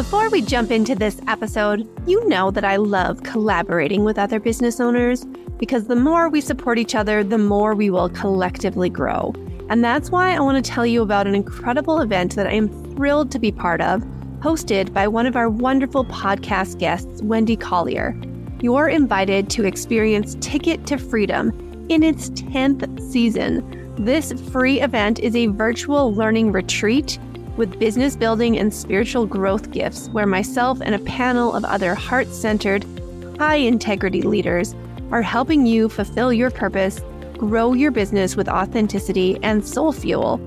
Before we jump into this episode, you know that I love collaborating with other business owners because the more we support each other, the more we will collectively grow. And that's why I want to tell you about an incredible event that I am thrilled to be part of, hosted by one of our wonderful podcast guests, Wendy Collier. You're invited to experience Ticket to Freedom in its 10th season. This free event is a virtual learning retreat with business building and spiritual growth gifts, where myself and a panel of other heart centered, high integrity leaders are helping you fulfill your purpose grow your business with authenticity and soul fuel,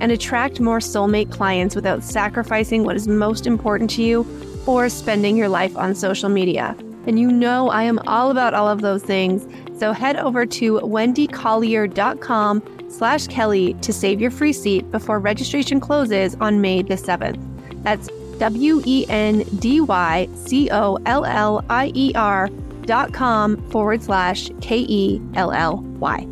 and attract more soulmate clients without sacrificing what is most important to you or spending your life on social media. And you know I am all about all of those things. So head over to wendycollier.com slash Kelly to save your free seat before registration closes on May the 7th. That's W-E-N-D-Y-C-O-L-L-I-E-R dot com forward slash K-E-L-L-Y.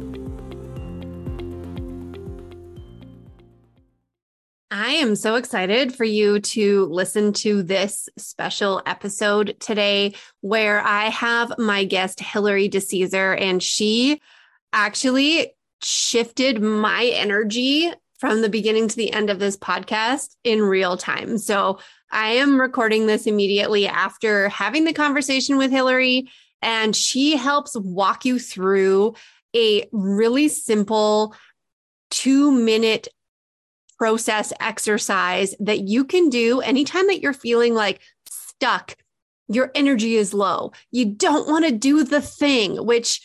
I am so excited for you to listen to this special episode today where I have my guest, Hilary DeCesare, and she actually shifted my energy from the beginning to the end of this podcast in real time. So I am recording this immediately after having the conversation with Hilary, and she helps walk you through a really simple two minute process exercise that you can do anytime that you're feeling like stuck, your energy is low, you don't want to do the thing, which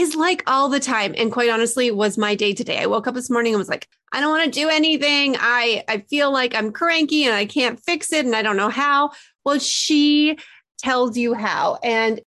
is like all the time. And quite honestly, was my day today. I woke up this morning and was like, I don't want to do anything. I, I feel like I'm cranky and I can't fix it and I don't know how. Well, she tells you how. And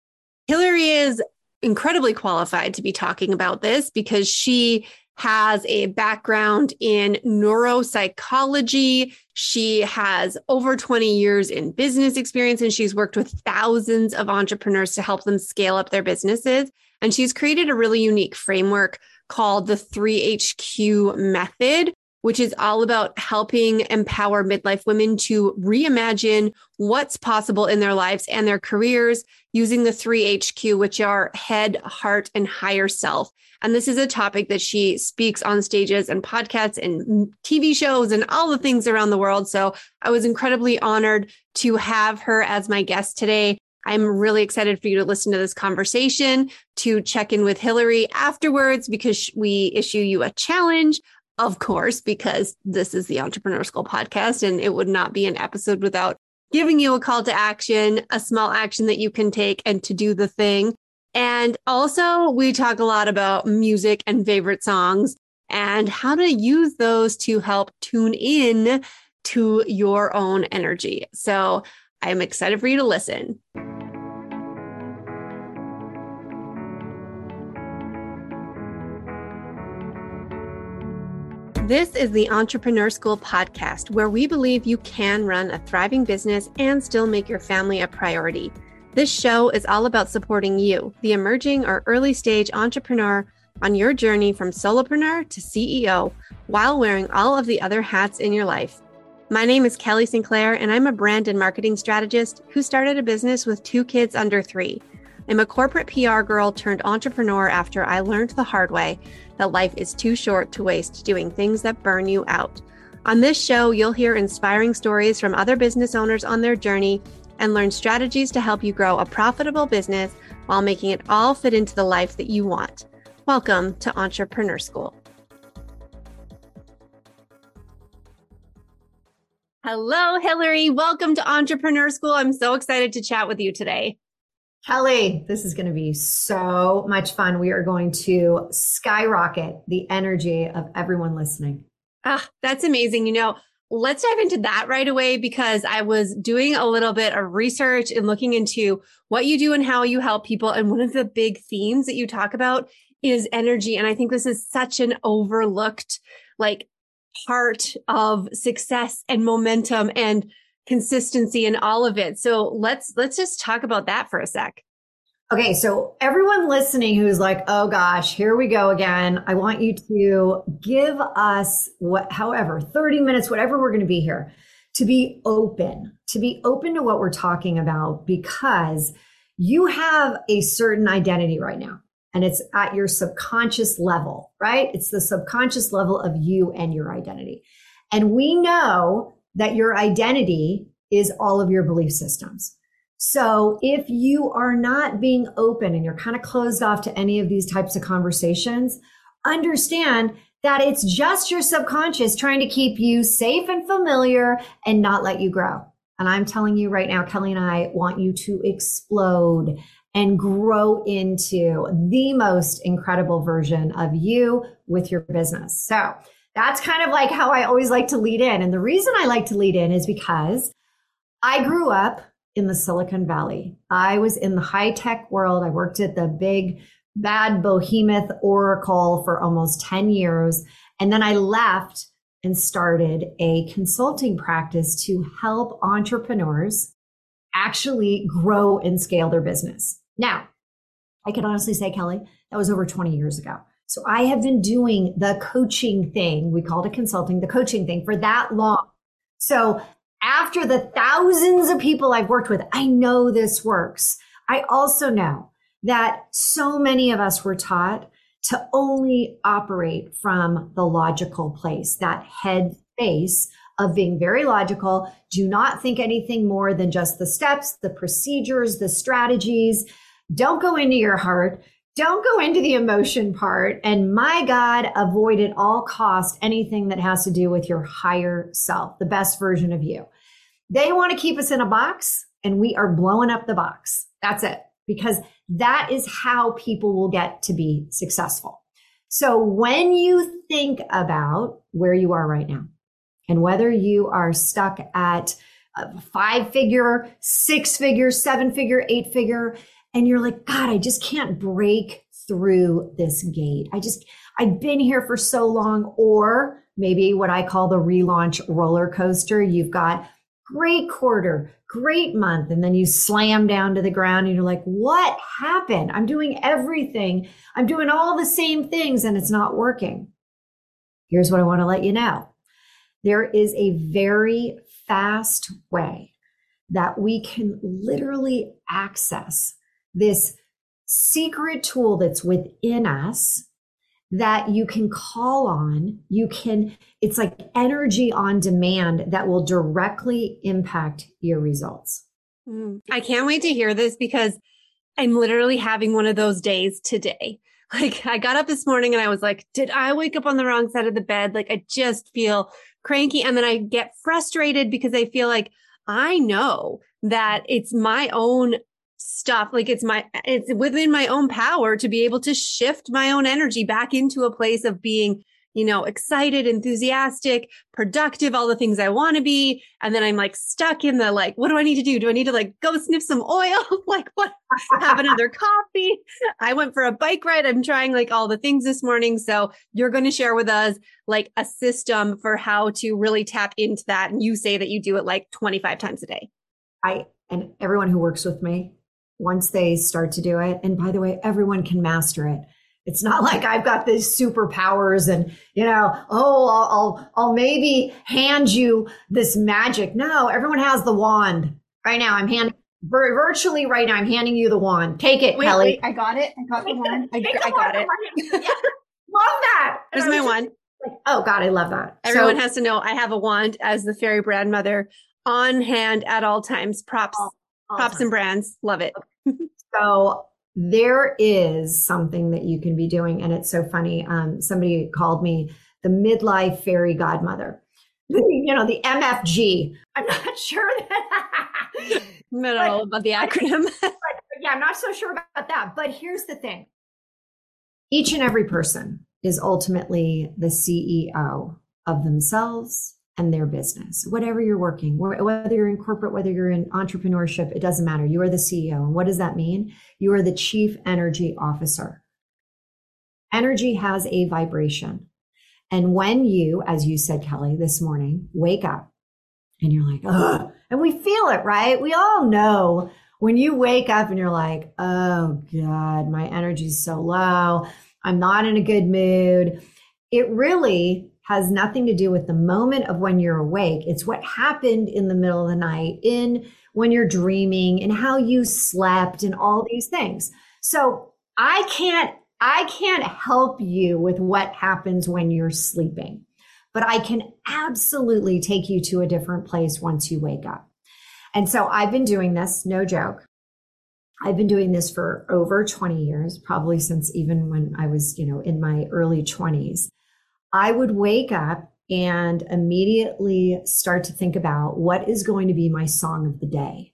Hilary is incredibly qualified to be talking about this because she has a background in neuropsychology. She has over 20 years in business experience and she's worked with thousands of entrepreneurs to help them scale up their businesses. And she's created a really unique framework called the 3HQ method, which is all about helping empower midlife women to reimagine what's possible in their lives and their careers using the 3HQ, which are head, heart, and higher self. And this is a topic that she speaks on stages and podcasts and TV shows and all the things around the world. So I was incredibly honored to have her as my guest today. I'm really excited for you to listen to this conversation, to check in with Hilary afterwards because we issue you a challenge of course, because this is the Entrepreneur School podcast and it would not be an episode without giving you a call to action, a small action that you can take and to do the thing. And also, we talk a lot about music and favorite songs and how to use those to help tune in to your own energy. So I'm excited for you to listen. This is the Entrepreneur School podcast, where we believe you can run a thriving business and still make your family a priority. This show is all about supporting you, the emerging or early stage entrepreneur, on your journey from solopreneur to CEO while wearing all of the other hats in your life. My name is Kelly Sinclair, and I'm a brand and marketing strategist who started a business with two kids under three. I'm a corporate PR girl turned entrepreneur after I learned the hard way that life is too short to waste doing things that burn you out. On this show, you'll hear inspiring stories from other business owners on their journey and learn strategies to help you grow a profitable business while making it all fit into the life that you want. Welcome to Entrepreneur School. Hello, Hilary. Welcome to Entrepreneur School. I'm so excited to chat with you today. Kelly, this is going to be so much fun. We are going to skyrocket the energy of everyone listening. Ah, that's amazing. You know, let's dive into that right away because I was doing a little bit of research and looking into what you do and how you help people. And one of the big themes that you talk about is energy. And I think this is such an overlooked, like, part of success and momentum and consistency and all of it. So let's let's just talk about that for a sec. Okay, so everyone listening who's like, "Oh gosh, here we go again." I want you to give us what however 30 minutes whatever we're going to be here. to be open, to be open to what we're talking about because you have a certain identity right now and it's at your subconscious level, right? It's the subconscious level of you and your identity. And we know that your identity is all of your belief systems. So if you are not being open and you're kind of closed off to any of these types of conversations, understand that it's just your subconscious trying to keep you safe and familiar and not let you grow. And I'm telling you right now, Kelly and I want you to explode and grow into the most incredible version of you with your business. So that's kind of like how I always like to lead in. And the reason I like to lead in is because I grew up in the Silicon Valley. I was in the high tech world. I worked at the big bad behemoth Oracle for almost 10 years. And then I left and started a consulting practice to help entrepreneurs actually grow and scale their business. Now, I can honestly say, Kelly, that was over 20 years ago. So I have been doing the coaching thing. We called it consulting, the coaching thing for that long. So after the thousands of people I've worked with, I know this works. I also know that so many of us were taught to only operate from the logical place, that head space of being very logical. Do not think anything more than just the steps, the procedures, the strategies. Don't go into your heart. Don't go into the emotion part. And my God, avoid at all cost anything that has to do with your higher self, the best version of you. They want to keep us in a box and we are blowing up the box. That's it. Because that is how people will get to be successful. So when you think about where you are right now and whether you are stuck at a five figure, six figure, seven figure, eight figure, and you're like, God, I just can't break through this gate. I just, I've been here for so long. Or maybe what I call the relaunch roller coaster. You've got great quarter, great month. And then you slam down to the ground and you're like, what happened? I'm doing everything. I'm doing all the same things and it's not working. Here's what I want to let you know. There is a very fast way that we can literally access this secret tool that's within us that you can call on. You can, it's like energy on demand that will directly impact your results. Mm, I can't wait to hear this because I'm literally having one of those days today. Like I got up this morning and I was like, did I wake up on the wrong side of the bed? Like I just feel cranky. And then I get frustrated because I feel like I know that it's my own stuff like it's my it's within my own power to be able to shift my own energy back into a place of being you know excited enthusiastic productive all the things i want to be. And then i'm like stuck in the like what do i need to do? Do i need to like go sniff some oil? Like what? Have another coffee? I went for a bike ride. I'm trying like all the things this morning. So you're going to share with us like a system for how to really tap into that. And you say that you do it like 25 times a day. I and everyone who works with me once they start to do it. And by the way, everyone can master it. It's not like I've got these superpowers and, you know, oh, I'll, I'll, I'll maybe hand you this magic. No, everyone has the wand right now. I'm handing virtually right now. I'm handing you the wand. Take it, wait, Kelly. Wait, I got it. I got the wand. I, I got it. love that. There's my wand. Like, oh God, I love that. Everyone so, has to know I have a wand as the fairy brand mother on hand at all times. Props, all, all props and brands. Love it. Okay. So there is something that you can be doing, and it's so funny. Um, somebody called me the midlife fairy godmother. you know, the MFG. I'm not sure that. not all about the acronym. but, yeah, I'm not so sure about that. But here's the thing each and every person is ultimately the CEO of themselves and their business, whatever you're working, whether you're in corporate, whether you're in entrepreneurship, it doesn't matter. You are the CEO. And what does that mean? You are the chief energy officer. Energy has a vibration. And when you, as you said, Kelly, this morning, wake up and you're like, ugh, and we feel it, right? We all know when you wake up and you're like, oh God, my energy's so low. I'm not in a good mood. It really has nothing to do with the moment of when you're awake. It's what happened in the middle of the night, in when you're dreaming, and how you slept, and all these things. So I can't I can't help you with what happens when you're sleeping, but I can absolutely take you to a different place once you wake up. And so I've been doing this, no joke. I've been doing this for over 20 years, probably since even when I was, you know, in my early 20s. I would wake up and immediately start to think about what is going to be my song of the day.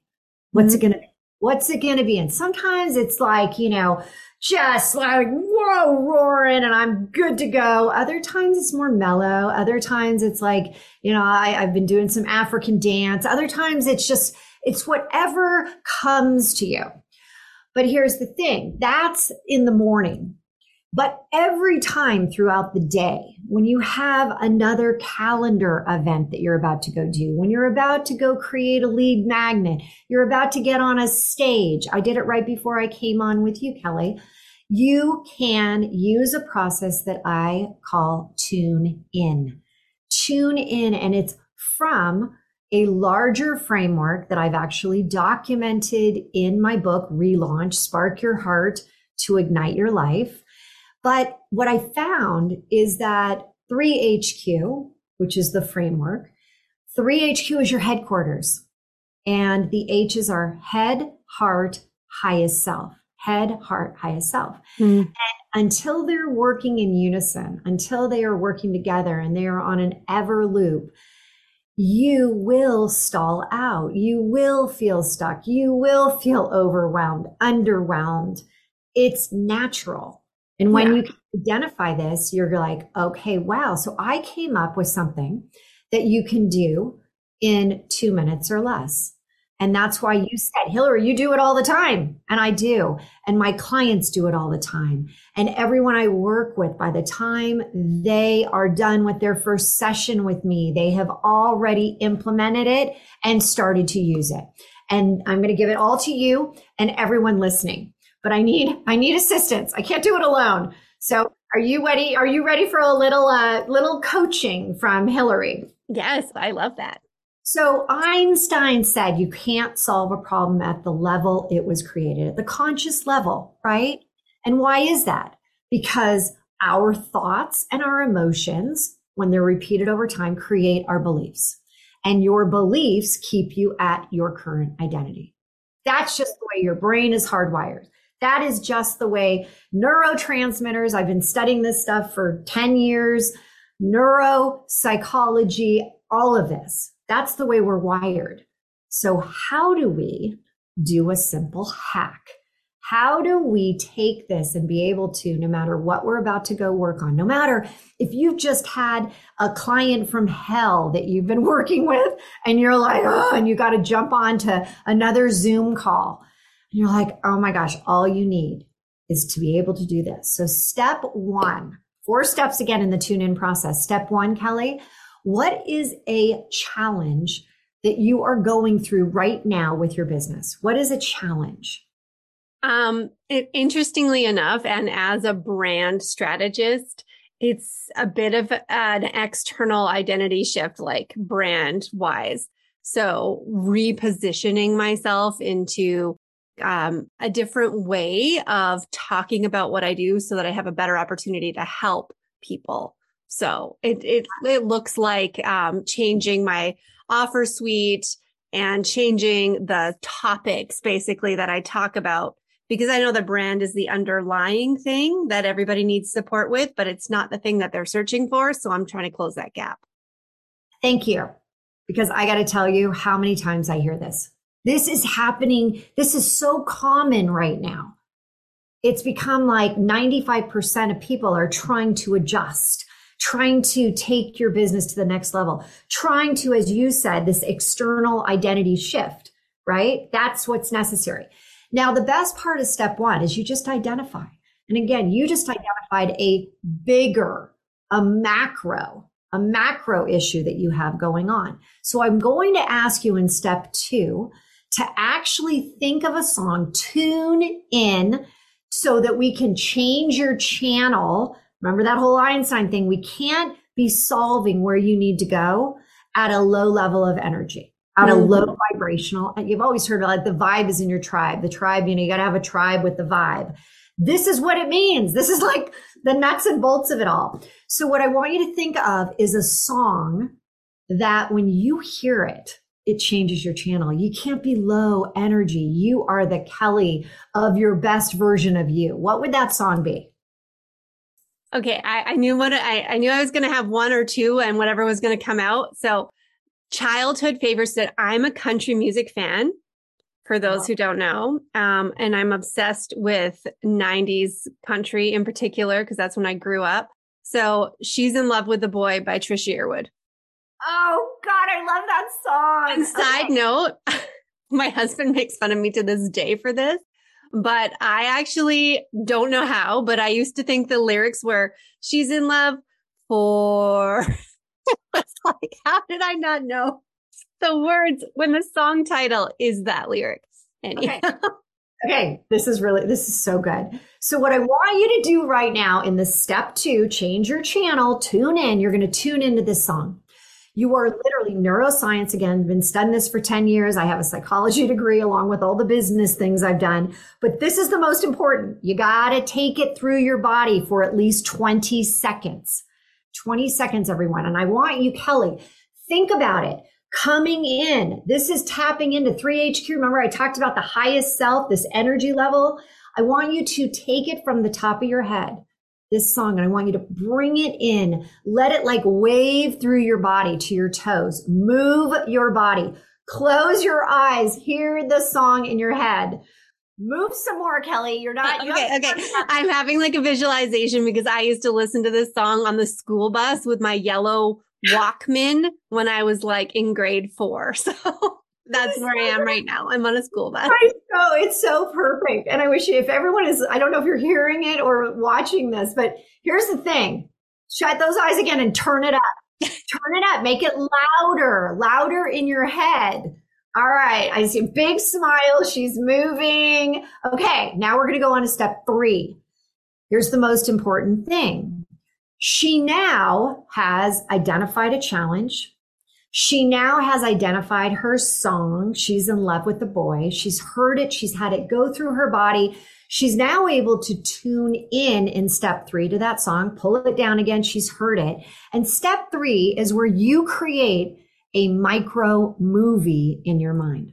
What's mm-hmm. it going to be? What's it going to be? And sometimes it's like, you know, just like, whoa, roaring and I'm good to go. Other times it's more mellow. Other times it's like, you know, I, I've been doing some African dance. Other times it's just, it's whatever comes to you. But here's the thing that's in the morning. But every time throughout the day, when you have another calendar event that you're about to go do, when you're about to go create a lead magnet, you're about to get on a stage. I did it right before I came on with you, Kelly. You can use a process that I call tune in. Tune in, and it's from a larger framework that I've actually documented in my book, Relaunch Spark Your Heart to Ignite Your Life. But what I found is that 3HQ, which is the framework, 3HQ is your headquarters. And the H's are head, heart, highest self. Head, heart, highest self. Mm. And until they're working in unison, until they are working together and they are on an ever loop, you will stall out. You will feel stuck. You will feel overwhelmed, underwhelmed. It's natural. And when yeah. you identify this, you're like, okay, wow. So I came up with something that you can do in two minutes or less. And that's why you said, Hilary, you do it all the time. And I do. And my clients do it all the time. And everyone I work with, by the time they are done with their first session with me, they have already implemented it and started to use it. And I'm going to give it all to you and everyone listening but I need I need assistance. I can't do it alone. So are you ready? Are you ready for a little uh, little coaching from Hilary? Yes, I love that. So Einstein said you can't solve a problem at the level it was created, at the conscious level, right? And why is that? Because our thoughts and our emotions, when they're repeated over time, create our beliefs. And your beliefs keep you at your current identity. That's just the way your brain is hardwired. That is just the way neurotransmitters, I've been studying this stuff for 10 years, neuropsychology, all of this. That's the way we're wired. So, how do we do a simple hack? How do we take this and be able to, no matter what we're about to go work on, no matter if you've just had a client from hell that you've been working with and you're like, oh, and you got to jump on to another Zoom call and you're like, oh my gosh, all you need is to be able to do this. So, step one, four steps again in the tune in process. Step one, Kelly, what is a challenge that you are going through right now with your business? What is a challenge? Um, it, interestingly enough, and as a brand strategist, it's a bit of an external identity shift, like brand wise. So repositioning myself into um, a different way of talking about what I do so that I have a better opportunity to help people. So it it it looks like um, changing my offer suite and changing the topics basically that I talk about because I know the brand is the underlying thing that everybody needs support with, but it's not the thing that they're searching for. So I'm trying to close that gap. Thank you. Because I got to tell you how many times I hear this. This is happening. This is so common right now. It's become like 95% of people are trying to adjust, trying to take your business to the next level, trying to, as you said, this external identity shift, right? That's what's necessary. Now, the best part of step one is you just identify. And again, you just identified a bigger, a macro, a macro issue that you have going on. So I'm going to ask you in step two to actually think of a song, tune in so that we can change your channel. Remember that whole Einstein thing. We can't be solving where you need to go at a low level of energy, at mm-hmm. a low vibrational. And you've always heard about like the vibe is in your tribe. The tribe, you know, you got to have a tribe with the vibe. This is what it means. This is like the nuts and bolts of it all. So what I want you to think of is a song that when you hear it, it changes your channel. You can't be low energy. You are the Kelly of your best version of you. What would that song be? Okay, I, I knew what I, I knew I was going to have one or two, and whatever was going to come out. So, childhood favorites that I'm a country music fan. For those who don't know, um, and I'm obsessed with '90s country in particular because that's when I grew up. So, "She's in Love with the Boy" by Trisha Yearwood. Oh God, I love that song. And side note, my husband makes fun of me to this day for this, but I actually don't know how, but I used to think the lyrics were she's in love for it's like, how did I not know the words when the song title is that lyric? Anyhow. Okay. okay, this is really this is so good. So what I want you to do right now in the step 2, change your channel, tune in, you're going to tune into this song. You are literally neuroscience again, been studying this for 10 years. I have a psychology degree along with all the business things I've done. But this is the most important. You got to take it through your body for at least 20 seconds. 20 seconds, everyone. And I want you, Kelly, think about it. Coming in, this is tapping into 3HQ. Remember, I talked about the highest self, this energy level. I want you to take it from the top of your head this song and I want you to bring it in. Let it like wave through your body to your toes. Move your body. Close your eyes. Hear the song in your head. Move some more, Kelly. You're not. You okay, okay. I'm having like a visualization because I used to listen to this song on the school bus with my yellow Walkman when I was like in grade four. So that's where I am right now. I'm on a school bus. I know it's so perfect. And I wish if everyone is, I don't know if you're hearing it or watching this, but here's the thing. Shut those eyes again and turn it up. turn it up. Make it louder, louder in your head. All right. I see a big smile. She's moving. Okay. Now we're going to go on to step three. Here's the most important thing. She now has identified a challenge. She now has identified her song. She's in love with the boy. She's heard it. She's had it go through her body. She's now able to tune in in step three to that song, pull it down again. She's heard it. And step three is where you create a micro movie in your mind.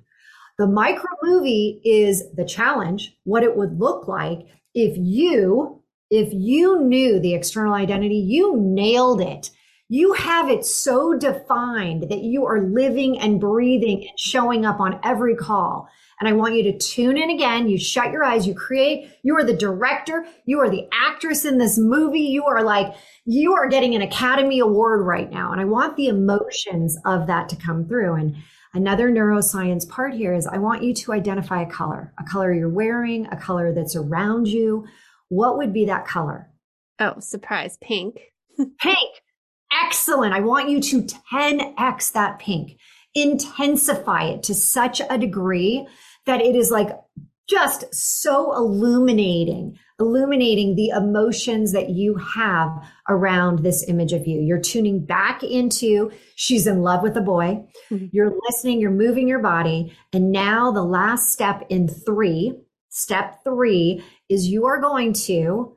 The micro movie is the challenge, what it would look like if you, if you knew the external identity, you nailed it you have it so defined that you are living and breathing and showing up on every call. And I want you to tune in again. You shut your eyes. You create. You are the director. You are the actress in this movie. You are like, you are getting an Academy Award right now. And I want the emotions of that to come through. And another neuroscience part here is I want you to identify a color, a color you're wearing, a color that's around you. What would be that color? Oh, surprise, pink. pink excellent. I want you to 10x that pink, intensify it to such a degree that it is like just so illuminating, illuminating the emotions that you have around this image of you. You're tuning back into she's in love with a boy. Mm-hmm. You're listening, you're moving your body. And now the last step in three, step three is you are going to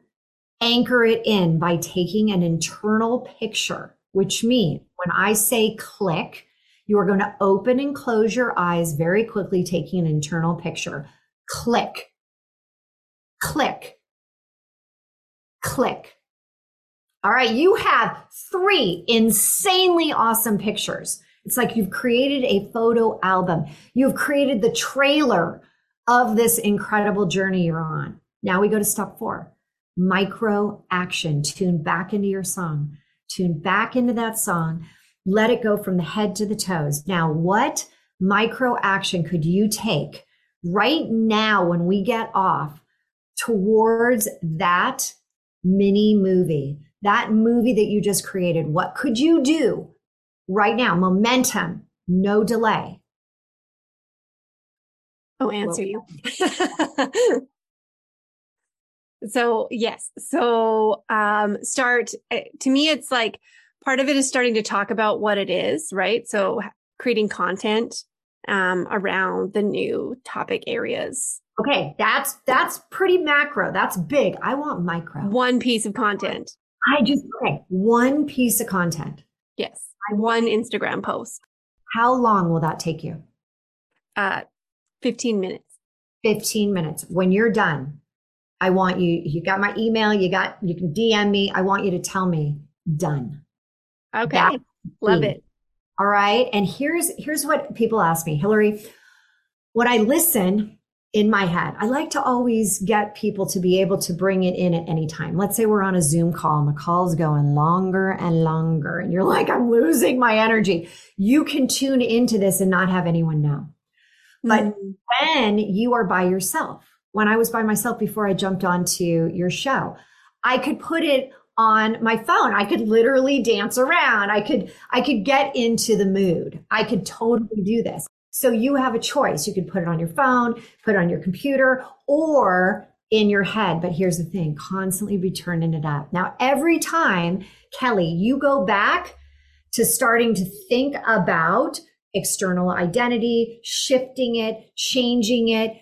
anchor it in by taking an internal picture, which means when I say click, you are going to open and close your eyes very quickly, taking an internal picture. Click, click, click. All right, you have three insanely awesome pictures. It's like you've created a photo album. You've created the trailer of this incredible journey you're on. Now we go to step four micro action. Tune back into your song. Tune back into that song. Let it go from the head to the toes. Now, what micro action could you take right now when we get off towards that mini movie, that movie that you just created? What could you do right now? Momentum, no delay. Oh, answer you. So, yes. So, um, start eh, to me, it's like part of it is starting to talk about what it is, right? So creating content um, around the new topic areas. Okay, that's that's pretty macro. That's big. I want micro. One piece of content. I just okay, one piece of content. Yes. One Instagram post. How long will that take you? Uh 15 minutes. 15 minutes. When you're done, I want you you got my email, you got you can DM me. I want you to tell me done. Okay. That's Love it. All right. And here's here's what people ask me, Hilary, when I listen in my head, I like to always get people to be able to bring it in at any time. Let's say we're on a Zoom call and the call's going longer and longer, and you're like, I'm losing my energy. You can tune into this and not have anyone know. But mm. when you are by yourself, when I was by myself before I jumped onto your show, I could put it on my phone. I could literally dance around. I could, I could get into the mood. I could totally do this. So you have a choice. You could put it on your phone, put it on your computer, or in your head. But here's the thing constantly be turning it up. Now, every time, Kelly, you go back to starting to think about external identity, shifting it, changing it,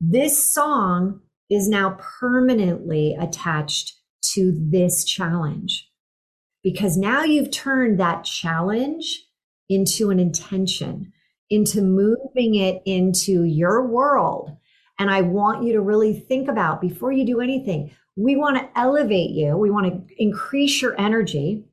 this song is now permanently attached to this challenge because now you've turned that challenge into an intention, into moving it into your world. And I want you to really think about before you do anything, we want to elevate you. We want to increase your energy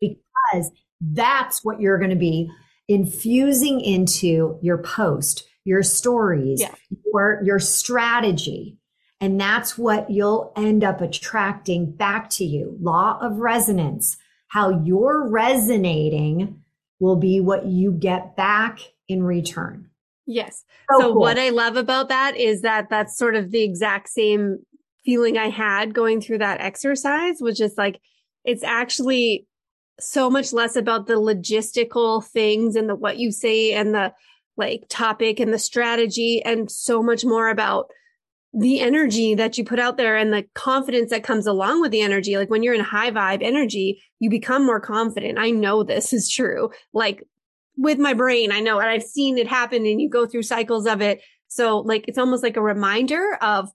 because that's what you're going to be infusing into your post, your stories, yeah. your, your strategy. And that's what you'll end up attracting back to you. Law of resonance. How you're resonating will be what you get back in return. Yes. So, so cool. what I love about that is that that's sort of the exact same feeling I had going through that exercise, which is like, it's actually so much less about the logistical things and the what you say and the like topic and the strategy and so much more about the energy that you put out there and the confidence that comes along with the energy. Like when you're in high vibe energy, you become more confident. I know this is true. Like with my brain, I know, and I've seen it happen and you go through cycles of it. So like, it's almost like a reminder of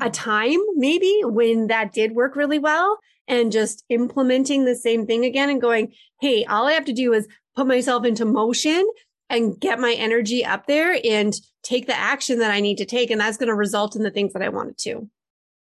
a time maybe when that did work really well and just implementing the same thing again and going, Hey, all I have to do is put myself into motion and get my energy up there and take the action that I need to take. And that's going to result in the things that I wanted to.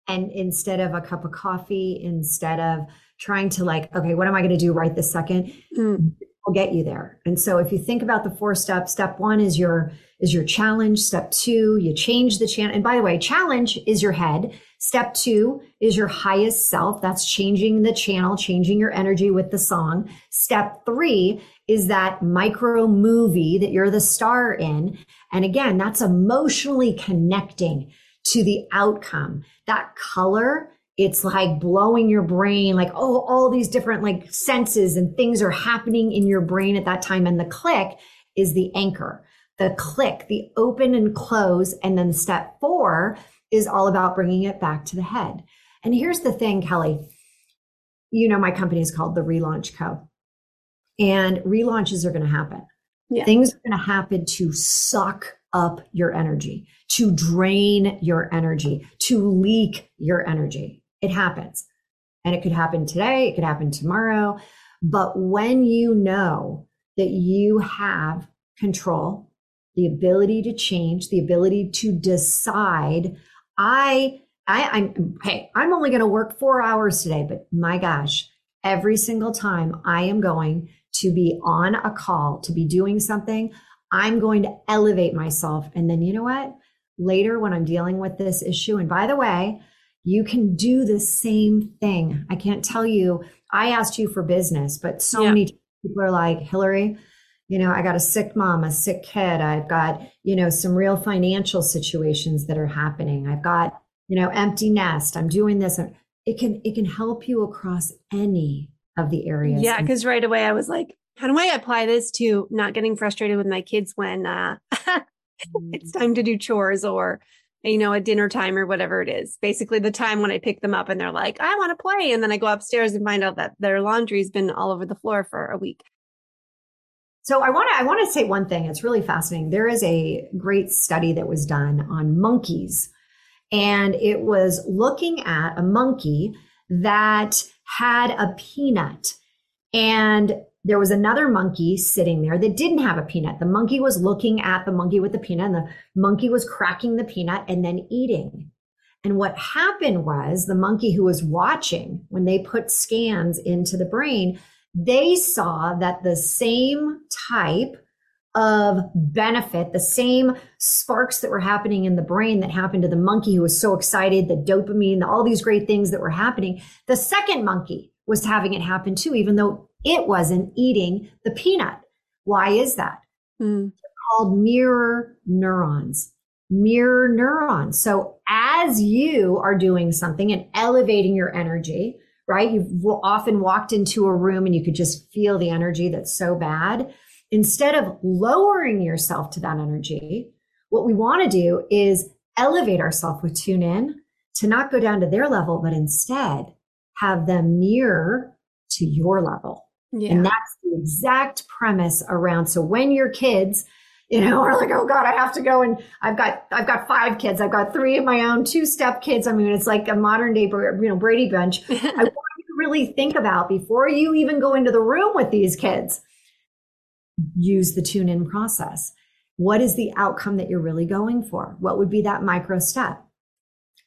And instead of a cup of coffee, instead of trying to like, okay, what am I going to do right this second? Mm. Will get you there. And so if you think about the four steps, step one is your is your challenge. Step two, you change the channel. And by the way, challenge is your head. Step two is your highest self. That's changing the channel, changing your energy with the song. Step three is that micro movie that you're the star in. And again, that's emotionally connecting to the outcome. That color, it's like blowing your brain, like, oh, all these different like senses and things are happening in your brain at that time. And the click is the anchor, the click, the open and close. And then step four is all about bringing it back to the head. And here's the thing, Kelly. You know, my company is called the Relaunch Co. And relaunches are going to happen. Yeah. Things are going to happen to suck up your energy, to drain your energy, to leak your energy. It happens. And it could happen today, it could happen tomorrow. But when you know that you have control, the ability to change, the ability to decide, I, I, I'm, hey, I'm only going to work four hours today, but my gosh, every single time I am going to be on a call, to be doing something, I'm going to elevate myself. And then you know what? Later, when I'm dealing with this issue, and by the way, you can do the same thing. I can't tell you, I asked you for business, but so yeah. many people are like, Hilary, you know, I got a sick mom, a sick kid. I've got, you know, some real financial situations that are happening. I've got, you know, empty nest. I'm doing this. It can, it can help you across any of the areas. Yeah, because right away I was like, how do I apply this to not getting frustrated with my kids when uh, it's mm. time to do chores or you know, at dinner time or whatever it is. Basically, the time when I pick them up and they're like, I want to play. And then I go upstairs and find out that their laundry's been all over the floor for a week. So I want to I want to say one thing. It's really fascinating. There is a great study that was done on monkeys, and it was looking at a monkey that had a peanut, and there was another monkey sitting there that didn't have a peanut. The monkey was looking at the monkey with the peanut, and the monkey was cracking the peanut and then eating. And what happened was the monkey who was watching when they put scans into the brain, they saw that the same type of benefit, the same sparks that were happening in the brain that happened to the monkey who was so excited, the dopamine, all these great things that were happening. The second monkey was having it happen too, even though it wasn't eating the peanut. Why is that? Mm. called mirror neurons. Mirror neurons. So as you are doing something and elevating your energy, right? You've often walked into a room and you could just feel the energy that's so bad. Instead of lowering yourself to that energy, what we want to do is elevate ourselves with tune in to not go down to their level, but instead have them mirror to your level. Yeah. And that's the exact premise around. So when your kids, you know, are like, oh God, I have to go and I've got, I've got five kids. I've got three of my own, two step kids. I mean, it's like a modern day, you know, Brady Bunch. I want you to really think about before you even go into the room with these kids, use the tune in process. What is the outcome that you're really going for? What would be that micro step?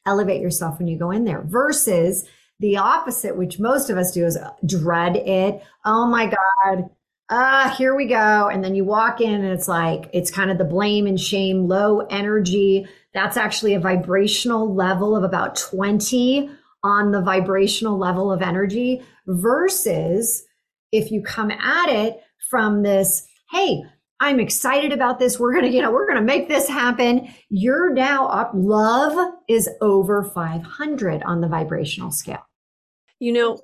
Elevate yourself when you go in there versus the opposite, which most of us do, is dread it. Oh my God. Ah, here we go. And then you walk in and it's like, it's kind of the blame and shame, low energy. That's actually a vibrational level of about 20 on the vibrational level of energy versus if you come at it from this, hey, I'm excited about this. We're going to, you know, we're going to make this happen. You're now up. Love is over 500 on the vibrational scale. You know,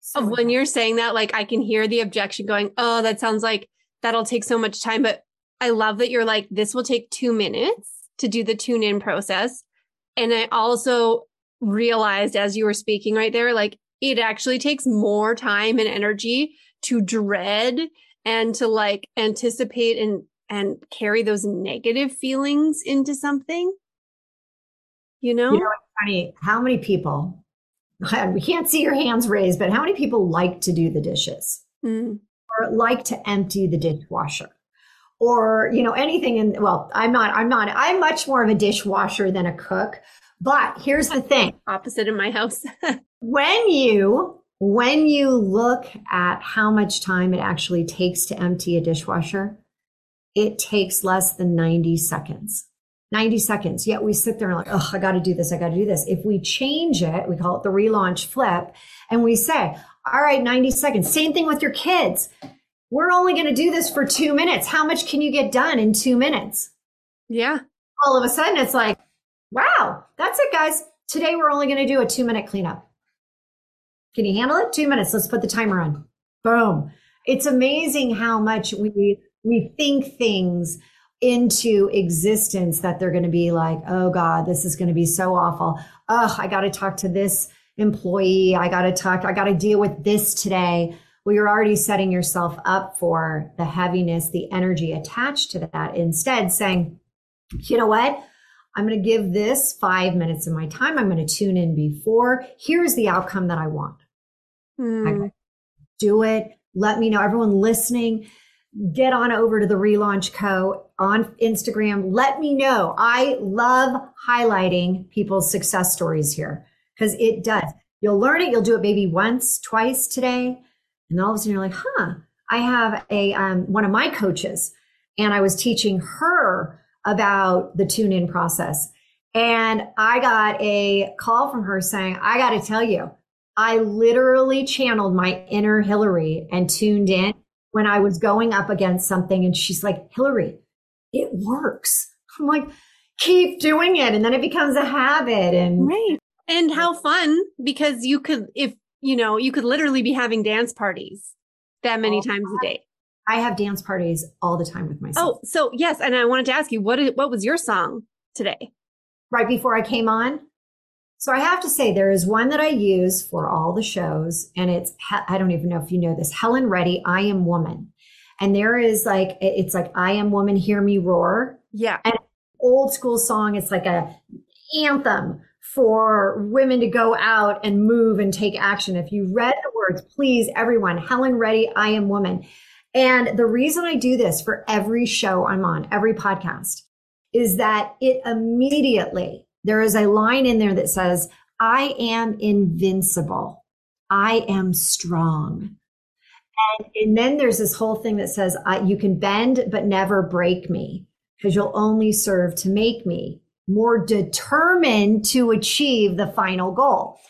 so when you're saying that, like I can hear the objection going, oh, that sounds like that'll take so much time. But I love that you're like, this will take two minutes to do the tune in process. And I also realized as you were speaking right there, like it actually takes more time and energy to dread and to like anticipate and and carry those negative feelings into something. You know? You know, funny. How many people we can't see your hands raised, but how many people like to do the dishes mm. or like to empty the dishwasher? Or, you know, anything in, well, I'm not, I'm not, I'm much more of a dishwasher than a cook. But here's the thing. Opposite in my house. when you, when you look at how much time it actually takes to empty a dishwasher, it takes less than 90 seconds. 90 seconds. Yet we sit there and like, oh, I got to do this. I got to do this. If we change it, we call it the relaunch flip, and we say, all right, 90 seconds. Same thing with your kids. We're only going to do this for two minutes. How much can you get done in two minutes? Yeah. All of a sudden, it's like, wow, that's it, guys. Today, we're only going to do a two minute cleanup. Can you handle it? Two minutes. Let's put the timer on. Boom. It's amazing how much we we think things into existence that they're going to be like, oh God, this is going to be so awful. Oh, I got to talk to this employee. I got to talk, I got to deal with this today. Well, you're already setting yourself up for the heaviness, the energy attached to that. Instead, saying, you know what? I'm going to give this five minutes of my time. I'm going to tune in before. Here's the outcome that I want. Mm. Do it. Let me know. Everyone listening, get on over to the Relaunch Co. on Instagram. Let me know. I love highlighting people's success stories here because it does. You'll learn it. You'll do it maybe once, twice today. And all of a sudden you're like, huh, I have a, um, one of my coaches and I was teaching her about the tune in process. And I got a call from her saying, I got to tell you, I literally channeled my inner Hilary and tuned in when I was going up against something and she's like, Hilary, it works. I'm like, keep doing it. And then it becomes a habit. And right. And how fun because you could, if you know, you could literally be having dance parties that many times a day. I have dance parties all the time with myself. Oh, so yes. And I wanted to ask you, what, what was your song today? right before I came on. So I have to say there is one that I use for all the shows and it's I don't even know if you know this Helen Reddy I am woman. And there is like it's like I am woman hear me roar. Yeah. And old school song it's like a anthem for women to go out and move and take action. If you read the words, please everyone Helen Reddy I am woman. And the reason I do this for every show I'm on, every podcast is that it immediately there is a line in there that says, I am invincible. I am strong. And, and then there's this whole thing that says, you can bend, but never break me because you'll only serve to make me more determined to achieve the final goal.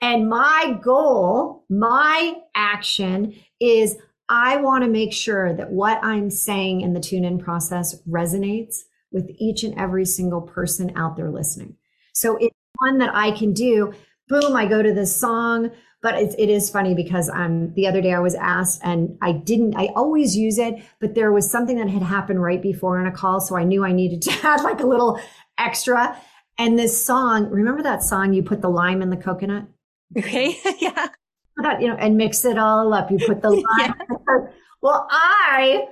And my goal, my action is I want to make sure that what I'm saying in the tune in process resonates with each and every single person out there listening. So it's one that I can do. Boom, I go to this song. But it's, it is funny because um, the other day I was asked and I didn't, I always use it, but there was something that had happened right before on a call. So I knew I needed to add like a little extra. And this song, remember that song, you put the lime in the coconut? Okay. yeah. That, you know, and mix it all up. You put the lime. yeah. Well, I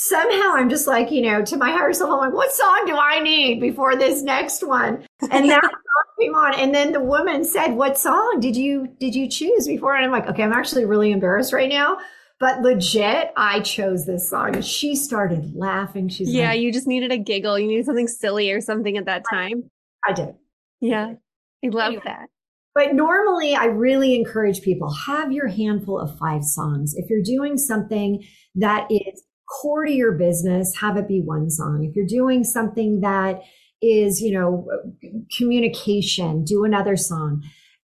somehow I'm just like, you know, to my higher self, I'm like, what song do I need before this next one? And that song came on. And then the woman said, what song did you, did you choose before? And I'm like, okay, I'm actually really embarrassed right now. But legit, I chose this song. And she started laughing. She's like yeah, like, you just needed a giggle. You needed something silly or something at that time. I did. Yeah. I love anyway. that. But normally, I really encourage people have your handful of five songs. If you're doing something that is core to your business, have it be one song. If you're doing something that is, you know, communication, do another song.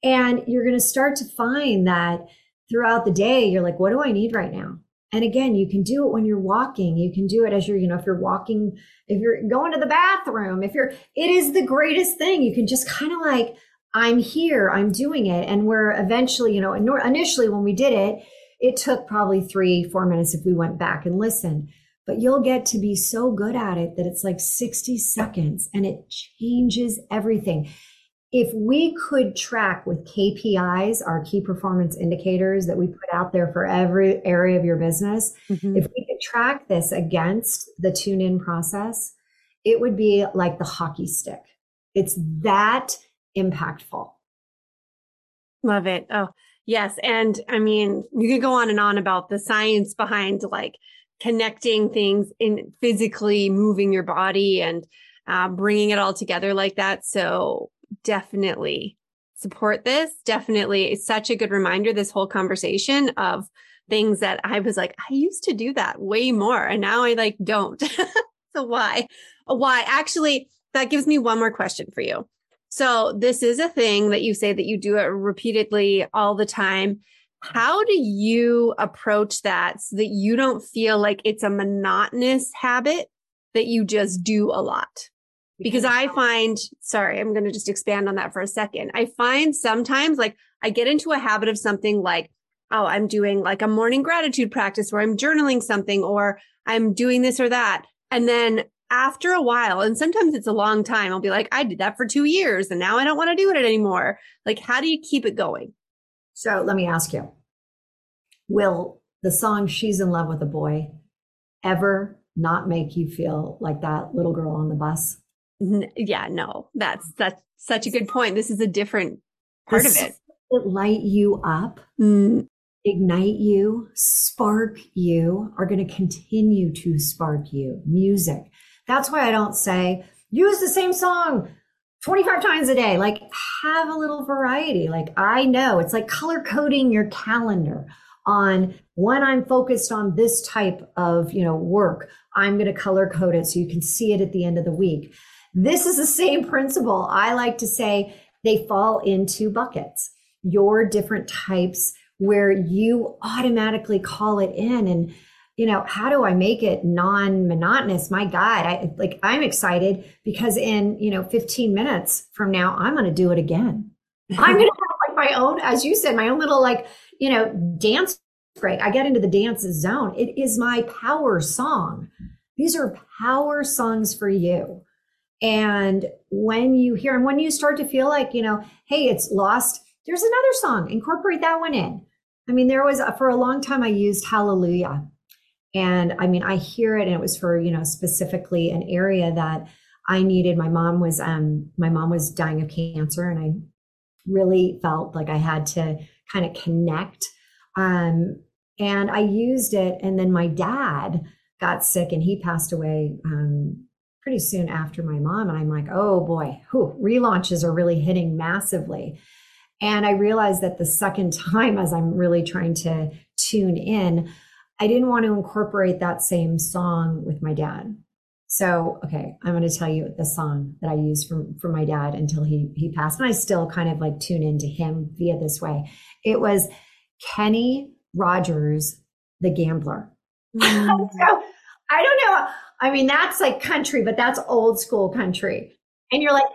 And you're going to start to find that throughout the day, you're like, what do I need right now? And again, you can do it when you're walking. You can do it as you're, you know, if you're walking, if you're going to the bathroom, if you're, it is the greatest thing. You can just kind of like, I'm here, I'm doing it. And we're eventually, you know, initially when we did it, it took probably three, four minutes if we went back and listened. But you'll get to be so good at it that it's like 60 seconds and it changes everything. If we could track with KPIs, our key performance indicators that we put out there for every area of your business, mm-hmm. if we could track this against the tune in process, it would be like the hockey stick. It's that impactful. Love it. Oh, Yes. And I mean, you could go on and on about the science behind like connecting things in physically moving your body and uh, bringing it all together like that. So definitely support this. Definitely. It's such a good reminder, this whole conversation of things that I was like, I used to do that way more. And now I like don't. so why? Why? Actually, that gives me one more question for you. So this is a thing that you say that you do it repeatedly all the time. How do you approach that so that you don't feel like it's a monotonous habit that you just do a lot? Because I find, sorry, I'm going to just expand on that for a second. I find sometimes like I get into a habit of something like, oh, I'm doing like a morning gratitude practice where I'm journaling something or I'm doing this or that. And then after a while, and sometimes it's a long time, I'll be like, I did that for two years and now I don't want to do it anymore. Like, how do you keep it going? So let me ask you Will the song She's in Love with a Boy ever not make you feel like that little girl on the bus? N- yeah, no, that's that's such a good point. This is a different part of it. It light you up, mm. ignite you, spark you, are going to continue to spark you. Music. That's why I don't say use the same song 25 times a day. Like have a little variety. Like I know it's like color coding your calendar on when I'm focused on this type of, you know, work, I'm going to color code it so you can see it at the end of the week. This is the same principle. I like to say they fall into buckets. Your different types where you automatically call it in and you know, how do I make it non-monotonous? My God, I like I'm excited because in, you know, 15 minutes from now, I'm gonna do it again. I'm gonna have like my own, as you said, my own little like, you know, dance break. I get into the dance zone. It is my power song. These are power songs for you. And when you hear, and when you start to feel like, you know, hey, it's lost, there's another song, incorporate that one in. I mean, there was, for a long time, I used Hallelujah. And I mean, I hear it, and it was for, you know, specifically an area that I needed. My mom was, um, my mom was dying of cancer, and I really felt like I had to kind of connect. Um, and I used it. And then my dad got sick and he passed away um, pretty soon after my mom. And I'm like, oh boy, relaunches are really hitting massively. And I realized that the second time, as I'm really trying to tune in, I didn't want to incorporate that same song with my dad. So, okay, I'm going to tell you the song that I used from from my dad until he he passed, and I still kind of like tune into him via this way. It was Kenny Rogers, the gambler. Mm. so I don't know. I mean, that's like country, but that's old school country. And you're like,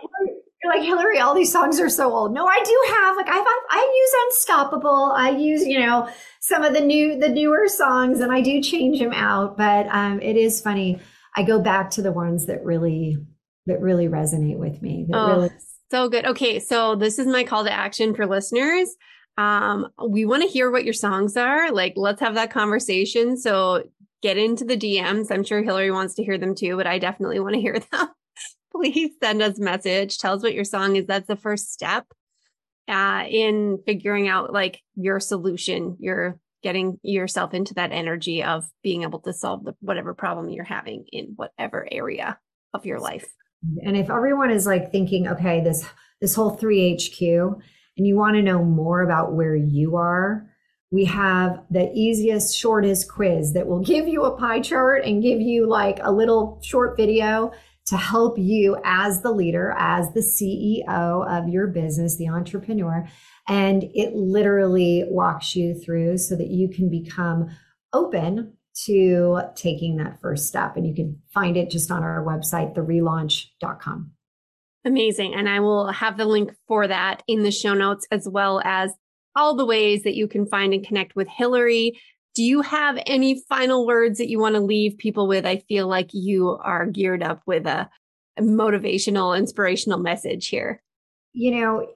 like Hilary. All these songs are so old. No, I do have like I've I use Unstoppable. I use you know some of the new the newer songs, and I do change them out. But um, it is funny. I go back to the ones that really that really resonate with me. That oh, really- so good. Okay, so this is my call to action for listeners um, we want to hear what your songs are. Like, let's have that conversation. So get into the DMs. I'm sure Hilary wants to hear them too, but I definitely want to hear them. Please send us a message. Tell us what your song is. That's the first step uh, in figuring out like your solution. You're getting yourself into that energy of being able to solve the whatever problem you're having in whatever area of your life. And if everyone is like thinking, okay, this this whole 3HQ, and you want to know more about where you are, we have the easiest, shortest quiz that will give you a pie chart and give you like a little short video to help you as the leader, as the CEO of your business, the entrepreneur. And it literally walks you through so that you can become open to taking that first step. And you can find it just on our website, therelaunch.com. Amazing. And I will have the link for that in the show notes, as well as all the ways that you can find and connect with Hilary. Do you have any final words that you want to leave people with? I feel like you are geared up with a, a motivational, inspirational message here. You know,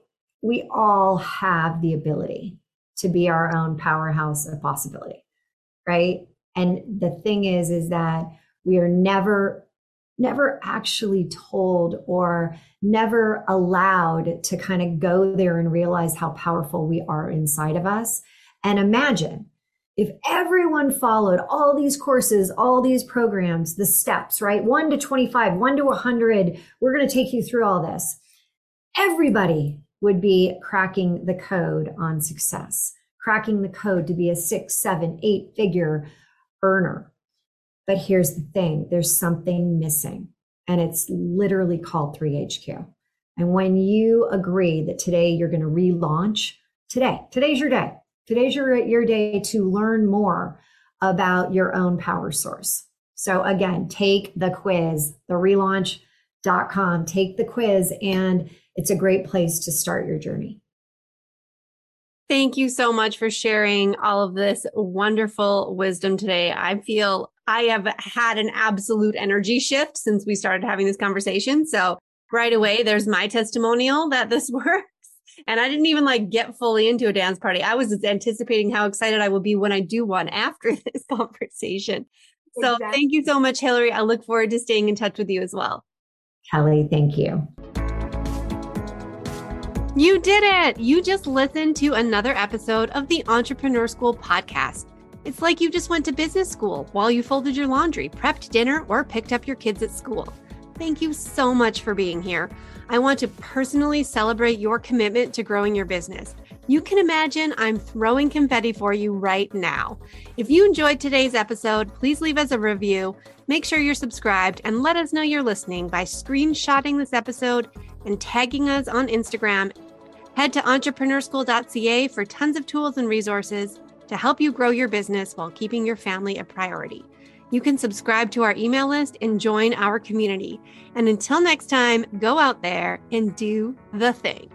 we all have the ability to be our own powerhouse of possibility, right? And the thing is, is that we are never never actually told or never allowed to kind of go there and realize how powerful we are inside of us. And imagine if everyone followed all these courses, all these programs, the steps, right? One to 25, one to 100, we're going to take you through all this. Everybody would be cracking the code on success, cracking the code to be a six, seven, eight figure earner but here's the thing there's something missing, and it's literally called 3HQ. And when you agree that today you're going to relaunch, today, today's your day. Today's your, your day to learn more about your own power source. So again, take the quiz, the relaunch.com, take the quiz, and it's a great place to start your journey. Thank you so much for sharing all of this wonderful wisdom today. I feel I have had an absolute energy shift since we started having this conversation. So right away, there's my testimonial that this works. And I didn't even like get fully into a dance party. I was anticipating how excited I will be when I do one after this conversation. So exactly. thank you so much, Hilary. I look forward to staying in touch with you as well. Kelly, thank you. You did it. You just listened to another episode of the Entrepreneur School podcast. It's like you just went to business school while you folded your laundry, prepped dinner, or picked up your kids at school. Thank you so much for being here. I want to personally celebrate your commitment to growing your business. You can imagine I'm throwing confetti for you right now. If you enjoyed today's episode, please leave us a review. Make sure you're subscribed and let us know you're listening by screenshotting this episode and tagging us on Instagram. Head to entrepreneurschool.ca for tons of tools and resources to help you grow your business while keeping your family a priority. You can subscribe to our email list and join our community. And until next time, go out there and do the thing.